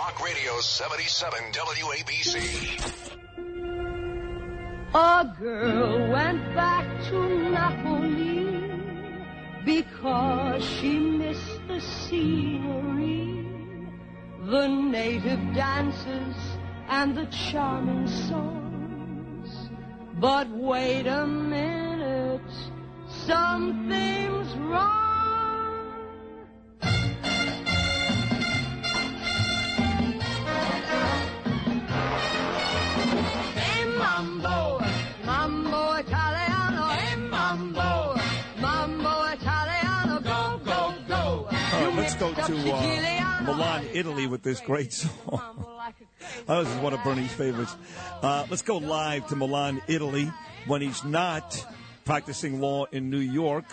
Talk Radio 77 WABC. A girl went back to Napoli because she missed the scenery, the native dances, and the charming songs. But wait a minute, something's wrong. To uh, Milan, Italy, with this great song. This is one of Bernie's favorites. Uh, let's go live to Milan, Italy, when he's not practicing law in New York,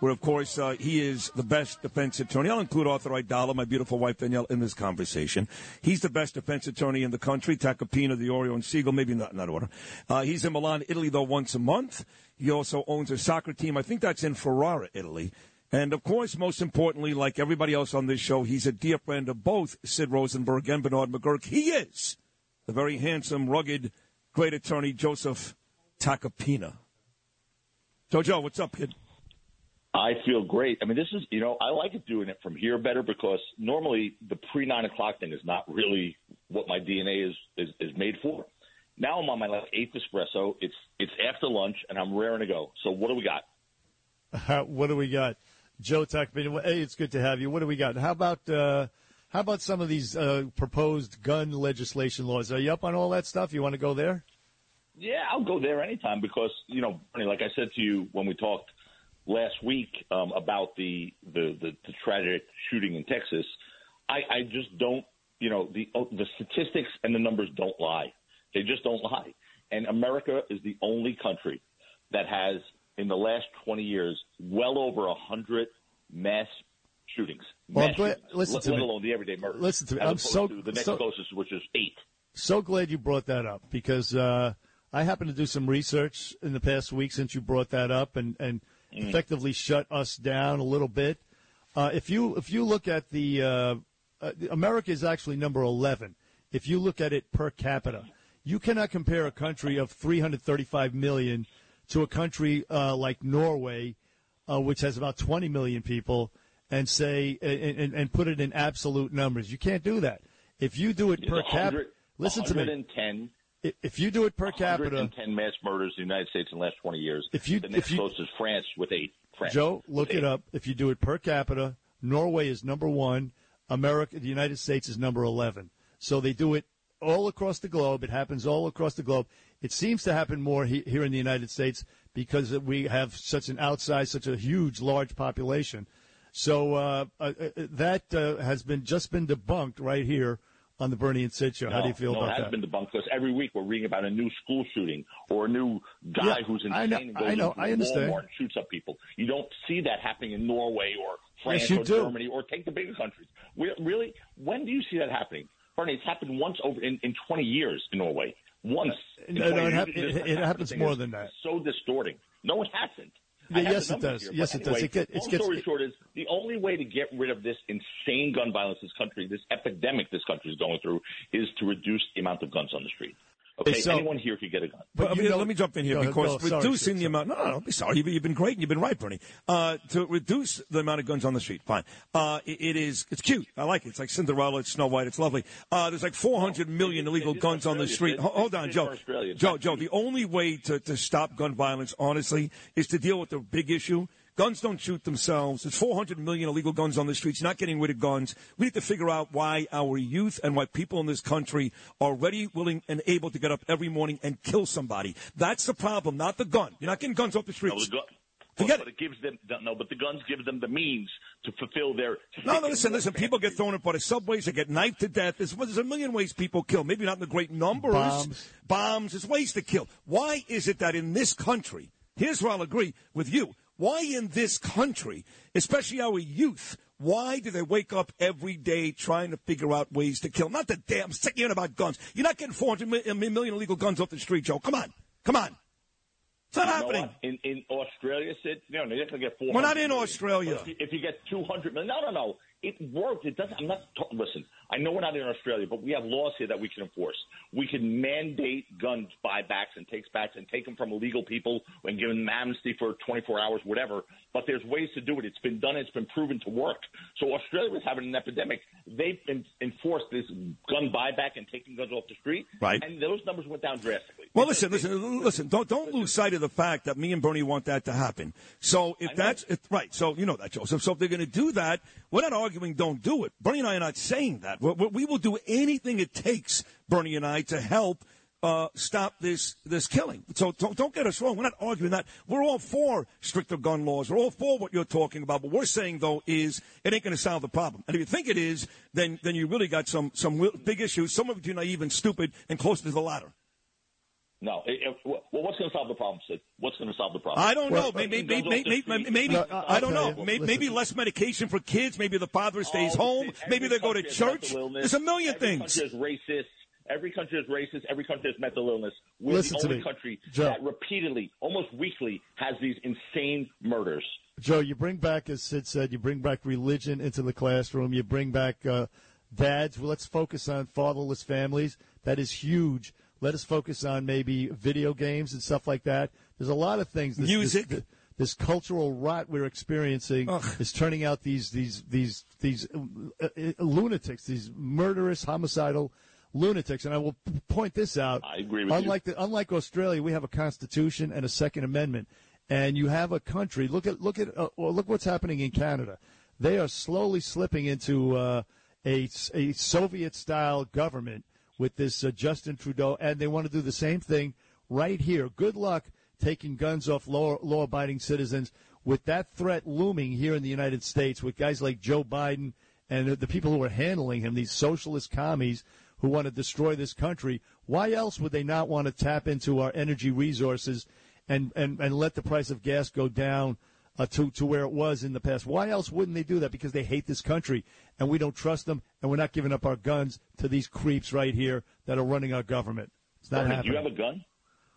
where, of course, uh, he is the best defense attorney. I'll include Arthur Aidala, my beautiful wife Danielle, in this conversation. He's the best defense attorney in the country. Tacopina, the Oreo, and Siegel, maybe not in that order. Uh, he's in Milan, Italy, though, once a month. He also owns a soccer team. I think that's in Ferrara, Italy. And of course, most importantly, like everybody else on this show, he's a dear friend of both Sid Rosenberg and Bernard McGuirk. He is the very handsome, rugged, great attorney Joseph Tacopina. Jojo, what's up, kid? I feel great. I mean, this is, you know, I like it doing it from here better because normally the pre nine o'clock thing is not really what my DNA is, is, is made for. Now I'm on my like eighth espresso. It's, it's after lunch and I'm raring to go. So what do we got? Uh, what do we got? Joe Tuckman, hey, it's good to have you. What do we got? How about uh, how about some of these uh, proposed gun legislation laws? Are you up on all that stuff? You want to go there? Yeah, I'll go there anytime because, you know, like I said to you when we talked last week um, about the, the, the, the tragic shooting in Texas, I, I just don't, you know, the, oh, the statistics and the numbers don't lie. They just don't lie. And America is the only country that has, in the last 20 years, well over 100 mass shootings. Well, mass glad- shootings, listen let, to let me. alone the everyday murder. Listen to me. I'm so- the next so- closest, which is eight. So glad you brought that up because uh, I happened to do some research in the past week since you brought that up and, and effectively shut us down a little bit. Uh, if you if you look at the uh, uh, America is actually number eleven. If you look at it per capita, you cannot compare a country of 335 million to a country uh, like Norway, uh, which has about 20 million people, and say and, and, put it in absolute numbers. You can't do that. If you do it per capita, listen to me. 110 If you do it per capita, 110 mass murders in the United States in the last 20 years. If you- the if next you- closest is France with eight. France Joe, look eight. it up. If you do it per capita, Norway is number one. America, the United States is number 11. So they do it all across the globe. It happens all across the globe. It seems to happen more he, here in the United States because we have such an outsized, such a huge, large population. So uh, uh, uh, that uh, has been just been debunked right here on the Bernie and Sid show. How do you feel no, about it has that? been debunked because every week we're reading about a new school shooting or a new guy Yeah, who's insane I know- and goes I know, into I understand. Walmart and shoots up people. You don't see that happening in Norway or France Yes, or do. Germany or take the bigger countries. We, really, when do you see that happening? Bernie, it's happened once over in, in 20 years in Norway. Once. Uh, no, no, it hap- it- it happens more than that. So distorting. No, it hasn't. Yeah, yes, it does. here, Yes, it does. anyway, It get- it long gets- story short is the only way to get rid of this insane gun violence this country, this epidemic this country is going through, is to reduce the amount of guns on the street. Okay, so- anyone here could get a gun. But I you know- let me jump in here Go ahead, because go. Sorry, reducing Sid, the sorry. amount. No, no, don't be sorry. You've, you've been great and you've been right, Bernie. Uh, to reduce the amount of guns on the street, fine. Uh, it, it is. It's cute. I like it. It's like Cinderella. It's Snow White. It's lovely. Uh, there's like 400 million illegal it's guns on the street. Sid. Ho- Hold on, Joe. Joe, Joe. The only way to, to stop gun violence, honestly, is to deal with the big issue. Guns don't shoot themselves. There's 400 million illegal guns on the streets. Not getting rid of guns. We need to figure out why our youth and why people in this country are ready, willing, and able to get up every morning and kill somebody. That's the problem, not the gun. You're not getting guns off the No, streets. the gun, Forget but it gives them no, but the guns give them the means to fulfill their. No, no, listen, listen. People get thrown up by the subways. They get knifed to death. There's, there's a million ways people kill. Maybe not in the great numbers. Bombs. Bombs. There's ways to kill. Why is it that in this country, here's where I'll agree with you. Why in this country, especially our youth, why do they wake up every day trying to figure out ways to kill? Not the damn, sick hearing about guns. You're not getting 400 mi- a million illegal guns off the street, Joe. Come on. Come on. It's not You happening. In in Australia, Sid, no, not going to get 400 We're not in. Australia. If you, if you get 200 million, no, no, no. It worked. It doesn't. I'm not. Listen, I know we're not in Australia, but we have laws here that we can enforce. We can mandate gun buybacks and takes backs and take them from illegal people and give them amnesty for 24 hours, whatever. But there's ways to do it. It's been done. It's been proven to work. So Australia was having an epidemic. They've enforced this gun buyback and taking guns off the street, Right. And those numbers went down drastically. Well, listen, listen, listen. Don't don't lose sight of the fact that me and Bernie want that to happen. So if that's if, right, so you know that, Joseph. So if they're going to do that, we're not arguing. Don't do it. Bernie and I are not saying that. We we will do anything it takes, Bernie and I, to help. Uh, stop this this killing. So don't, don't get us wrong. We're not arguing that. We're all for stricter gun laws. We're all for what you're talking about. What we're saying though is it ain't going to solve the problem. And if you think it is, then then you really got some some big issues. Some of it you're naive and stupid, and closer to the latter. No. It, it, well, what's going to solve the problem, Sid? What's going to solve the problem? I don't Well, know. Maybe, guns maybe, off the maybe, maybe No, I- I don't know. you. Maybe, maybe less medication for kids. Maybe the father stays Oh, home. every Maybe they go to church. There's a million every things. Country is racist. Every country is racist. Every country has mental illness. We're Listen the to only me, country Joe. that repeatedly, almost weekly, has these insane murders. Joe, you bring back, as Sid said, you bring back religion into the classroom. You bring back uh, dads. Well, let's focus on fatherless families. That is huge. Let us focus on maybe video games and stuff like that. There's a lot of things. This, Music. This, this cultural rot we're experiencing Ugh. is turning out these these these these uh, uh, lunatics, these murderous, homicidal lunatics. And I will point this out. I agree with you. unlike The, unlike Australia, we have a constitution and a Second Amendment, and you have a country. Look at look at uh, well, look what's happening in Canada. They are slowly slipping into uh, a a Soviet style government with this uh, Justin Trudeau, and they want to do the same thing right here. Good luck taking guns off law abiding citizens with that threat looming here in the United States with guys like Joe Biden and the people who are handling him, these socialist commies who want to destroy this country. Why else would they not want to tap into our energy resources and, and, and let the price of gas go down uh, to, to where it was in the past? Why else wouldn't they do that? Because they hate this country and we don't trust them and we're not giving up our guns to these creeps right here that are running our government. It's not Bernie, do you have a gun?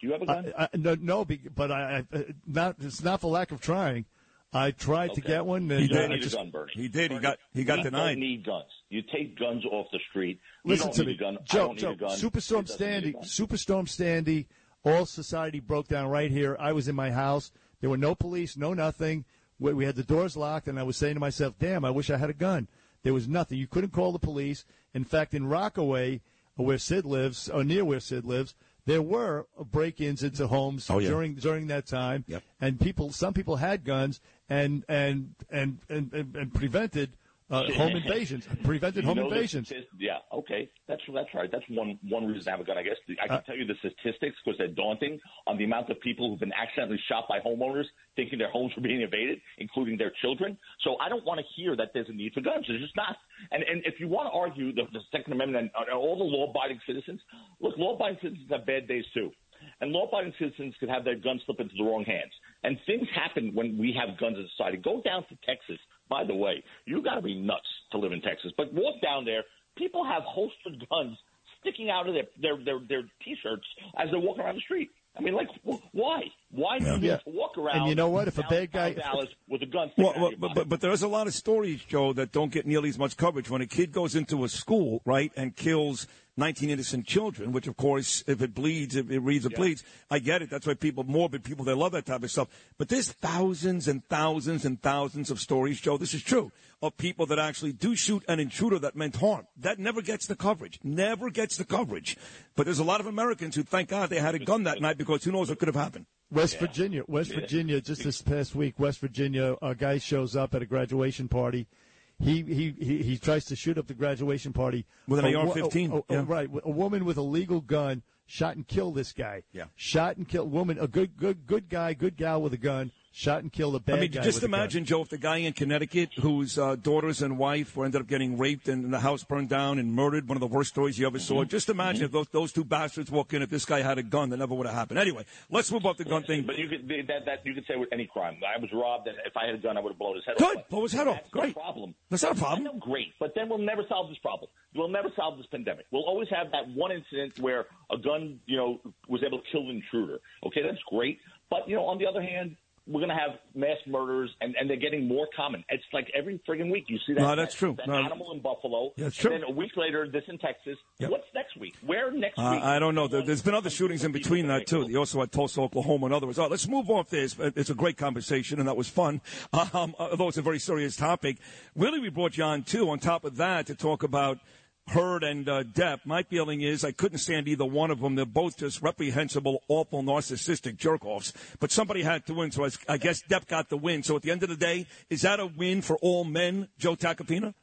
Do you have a gun? I, I, no, no, but I, I uh, not. It's not for lack of trying. I tried to get one. And, He you don't did. uh, need just- a gun, Bernie. He did. He Bernie, got- he got we denied. Don't need guns. You take guns off the street. You Listen don't to need me, a gun. I Joe. don't Joe, need a gun. Superstorm It doesn't need a Sandy. Superstorm Sandy. All society broke down right here. I was in my house. There were no police, no nothing. We, we had the doors locked, and I was saying to myself, "Damn, I wish I had a gun." There was nothing. You couldn't call the police. In fact, in Rockaway, where Sid lives, or near where Sid lives, there were break-ins into homes Oh, yeah. during during that time, Yep. and people, some people had guns and and and and, and, and prevented uh, home invasions, prevented home invasions. yeah, okay, that's that's right. That's one one reason to have a gun. I guess I Uh, can tell you the statistics because they're daunting on the amount of people who've been accidentally shot by homeowners thinking their homes were being invaded, including their children. So I don't want to hear that there's a need for guns. There's just not. And and if you want to argue the, the Second Amendment and, and all the law-abiding citizens, look, law-abiding citizens have bad days too. And law-abiding citizens could have their guns slip into the wrong hands. And things happen when we have guns in society. Go down to Texas. By the way, you got to be nuts to live in Texas. But walk down there. People have holstered guns sticking out of their their their, their t-shirts as they're walking around the street. I mean, like, wh- why? Why do you Yeah. to walk around? And you know what? If a bad guy- Dallas with a gun, Well, well but, but but there's a lot of stories, Joe, that don't get nearly as much coverage. When a kid goes into a school, right, and kills 19 innocent children, which of course, if it bleeds, if it reads, it bleeds. I get it. That's why people, morbid people, they love that type of stuff. But there's thousands and thousands and thousands of stories, Joe. This is true of people that actually do shoot an intruder that meant harm. That never gets the coverage. Never gets the coverage. But there's a lot of Americans who thank God they had a gun that night because who knows what could have happened. West Virginia, West Virginia, just this past week, West Virginia, a guy shows up at a graduation party. He he he, he tries to shoot up the graduation party With an A wo- AR-15, oh, oh, yeah. Right, a woman with a legal gun shot and killed this guy. Yeah. shot and killed woman, a good good good guy, good gal with a gun. Shot and killed a bad I mean, guy. just with imagine, Joe, if the guy in Connecticut whose uh, daughters and wife were ended up getting raped and the house burned down and murdered, one of the worst stories you ever Mm-hmm. saw. Just imagine if those, those two bastards walk in, if this guy had a gun, that never would have happened. Anyway, let's move off the gun thing. But you could that, that you could say with any crime. I was robbed, and if I had a gun, I would have blown his head Good. off. Good, blow his head off. That's Great. No problem. That's not a problem. I know, great. But then we'll never solve this problem. We'll never solve this pandemic. We'll always have that one incident where a gun, you know, was able to kill an intruder. Okay, that's great. But you know, on the other hand, we're going to have mass murders, and, and they're getting more common. It's like every friggin' week you see that. No, that's that- true. That No. animal in Buffalo. Yeah, it's and true. then a week later, this in Texas. Yep. What's next week? Where next Uh, week? I don't know. There, there's been other shootings in between that too. You also had Tulsa, Oklahoma, and others. Oh, let's move off this. It's a great conversation, and that was fun. Um, although it's a very serious topic. Really, we brought you on too. On top of that, to talk about Heard and uh, Depp. My feeling is I couldn't stand either one of them. They're both just reprehensible, awful, narcissistic jerk-offs. But somebody had to win, so I, I guess Depp got the win. So at the end of the day, is that a win for all men, Joe Tacopina?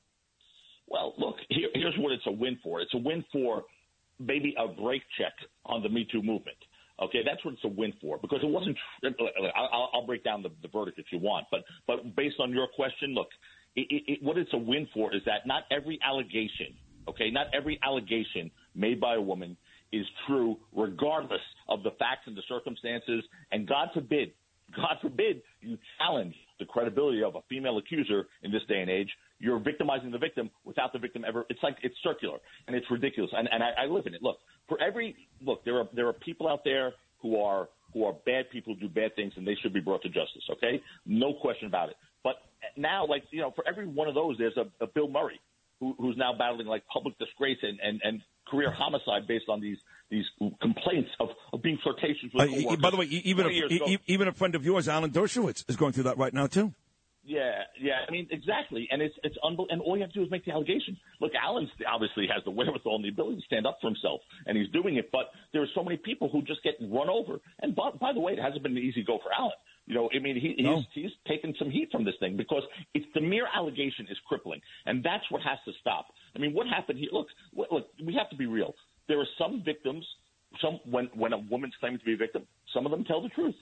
Well, look, here, here's what it's a win for. It's a win for maybe a break check on the Me Too movement. Okay, that's what it's a win for because it wasn't. I'll, I'll break down the, the verdict if you want, but but based on your question, look, it, it, what it's a win for is that not every allegation, okay, not every allegation made by a woman is true, regardless of the facts and the circumstances. And God forbid, God forbid, you challenge the credibility of a female accuser in this day and age. You're victimizing the victim without the victim ever. It's like it's circular and it's ridiculous. And, and I, I live in it. Look, for every look, there are there are people out there who are who are bad people who do bad things, and they should be brought to justice. Okay, no question about it. But now, like you know, for every one of those, there's a, a Bill Murray who, who's now battling like public disgrace and, and, and career homicide based on these these complaints of, of being flirtatious with Uh, by the way, even a, 20 years e- e- even a friend of yours, Alan Dershowitz, is going through that right now too. Yeah, yeah. I mean, exactly. And it's it's unbel- and all you have to do is make the allegation. Look, Alan obviously has the wherewithal and the ability to stand up for himself, and he's doing it. But there are so many people who just get run over. And by, by the way, it hasn't been an easy go for Alan. You know, I mean, he, he's No. he's taken some heat from this thing because it's the mere allegation is crippling, and that's what has to stop. I mean, what happened here? Look, look, we have to be real. There are some victims. Some when when a woman's claiming to be a victim, some of them tell the truth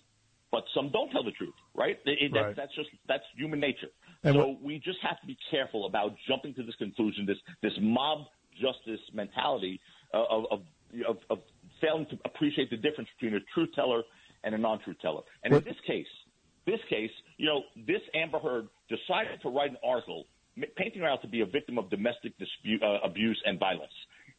but some don't tell the truth, right? It, it- that- Right. That's just that's human nature. And so what- we just have to be careful about jumping to this conclusion, this this mob justice mentality uh, of, of of of failing to appreciate the difference between a truth teller and a non-truth teller. And What- in this case, this case, you know, this Amber Heard decided to write an article painting her out to be a victim of domestic dispute, uh, abuse and violence.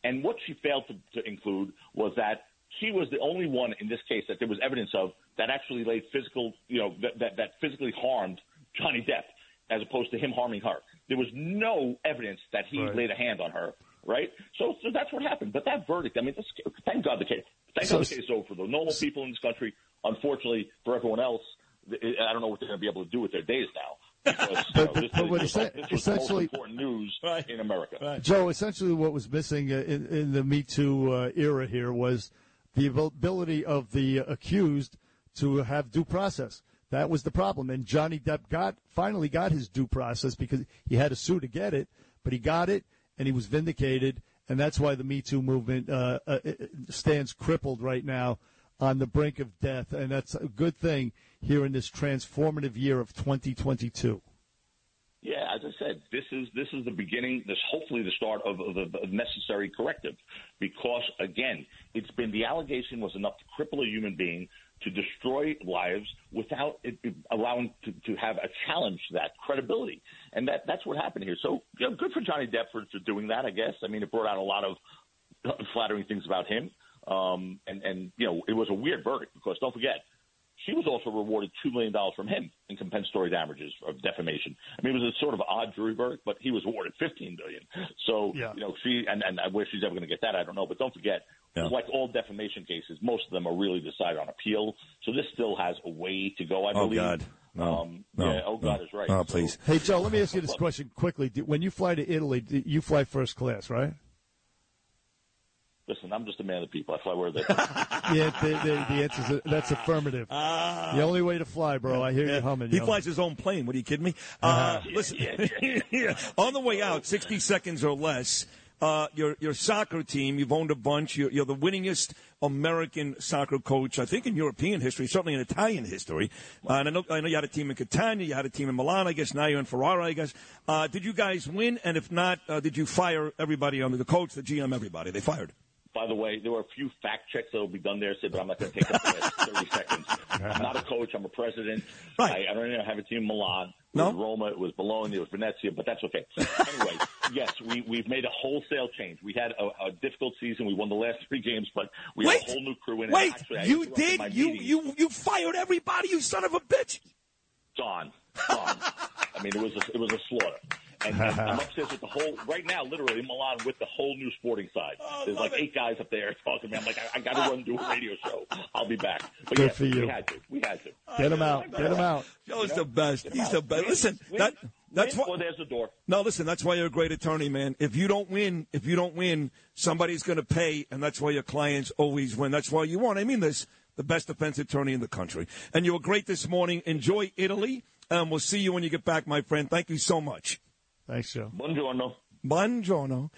And what she failed to, to include was that she was the only one in this case that there was evidence of that actually laid physical, you know, that, that, that physically harmed Johnny Depp as opposed to him harming her. There was no evidence that he Right. laid a hand on her, right? So, so that's what happened. But that verdict, I mean, this, thank God the case, thank So- God the case is over for the normal people in this country. Unfortunately, for everyone else, I don't know what they're going to be able to do with their days now. Because, you know, But- this, but is- what this, essen- this was the most essentially- important news Right. in America. Joe, essentially what was missing uh, in, in the Me Too uh, era here was the ability of the accused to have due process. That was the problem, and Johnny Depp got finally got his due process because he had to sue to get it, but he got it and he was vindicated, and that's why the Me Too movement uh, uh, stands crippled right now on the brink of death, and that's a good thing here in this transformative year of 2022. Yeah, as I said, this is this is the beginning. This hopefully the start of, of the necessary corrective, because again, it's been the allegation was enough to cripple a human being to destroy lives without it allowing to, to have a challenge to that credibility, and that that's what happened here. So, you know, good for Johnny Depp for doing that. I guess. I mean, it brought out a lot of flattering things about him, um, and and you know, it was a weird verdict because don't forget she was also rewarded two million dollars from him in compensatory damages of defamation. I mean, it was a sort of odd jury verdict, but he was awarded fifteen billion. So Yeah. you know, she and, and where she's ever going to get that, I don't know. But don't forget, Yeah. like all defamation cases, most of them are really decided on appeal. So this still has a way to go. I believe. Oh believe. God, no, Um, no, yeah. Oh God no. is right. Oh So- please. Hey, Joe, let me ask you this question quickly. Do- When you fly to Italy, do you fly first class, right? Listen, I'm just a man of the people. I fly where they. Yeah, the, the, the answer is that's affirmative. the only way to fly, bro. I hear you humming. He yo. flies his own plane. What are you kidding me? Uh, listen, yeah. on the way out, 60 seconds or less, uh, your, your soccer team, you've owned a bunch. You're, you're the winningest American soccer coach, I think, in European history, certainly in Italian history. Uh, and I know, I know you had a team in Catania, you had a team in Milan, I guess. Now you're in Ferrara, I guess. Uh, did you guys win? And if not, uh, did you fire everybody under the coach, the GM, everybody? They fired. By the way, there were a few fact checks that will be done there, Sid, but I'm not going to take up the 30 seconds. I'm not a coach. I'm a president. Right. I, I don't even have a team in Milan. It No? was Roma. It was Bologna. It was Venezia, but that's okay. Anyway, yes, we, we've made a wholesale change. We had a, a difficult season. We won the last three games, but we Wait, have a whole new crew in. wait, Actually, you did? You meeting. you you fired everybody, you son of a bitch! gone, gone. I mean, it was a, it was a slaughter. And, and I'm upstairs with the whole right now, literally in Milan with the whole new sporting side. Oh, There's like it. eight guys up there talking to me. I'm like, I, I got to run do a radio show. I'll be back. But Good yes, for you. we had to. We had to. Get him out. Get him out. Joe's the best. He's the best. Listen, Win, that that's win, what. there's the door. No, listen, that's why you're a great attorney, man. If you don't win, if you don't win, somebody's going to pay, and that's why your clients always win. That's why you won. I mean this, the best defense attorney in the country. And you were great this morning. Enjoy Italy, and we'll see you when you get back, my friend. Thank you so much. Thanks, Joe. Buongiorno. Buongiorno.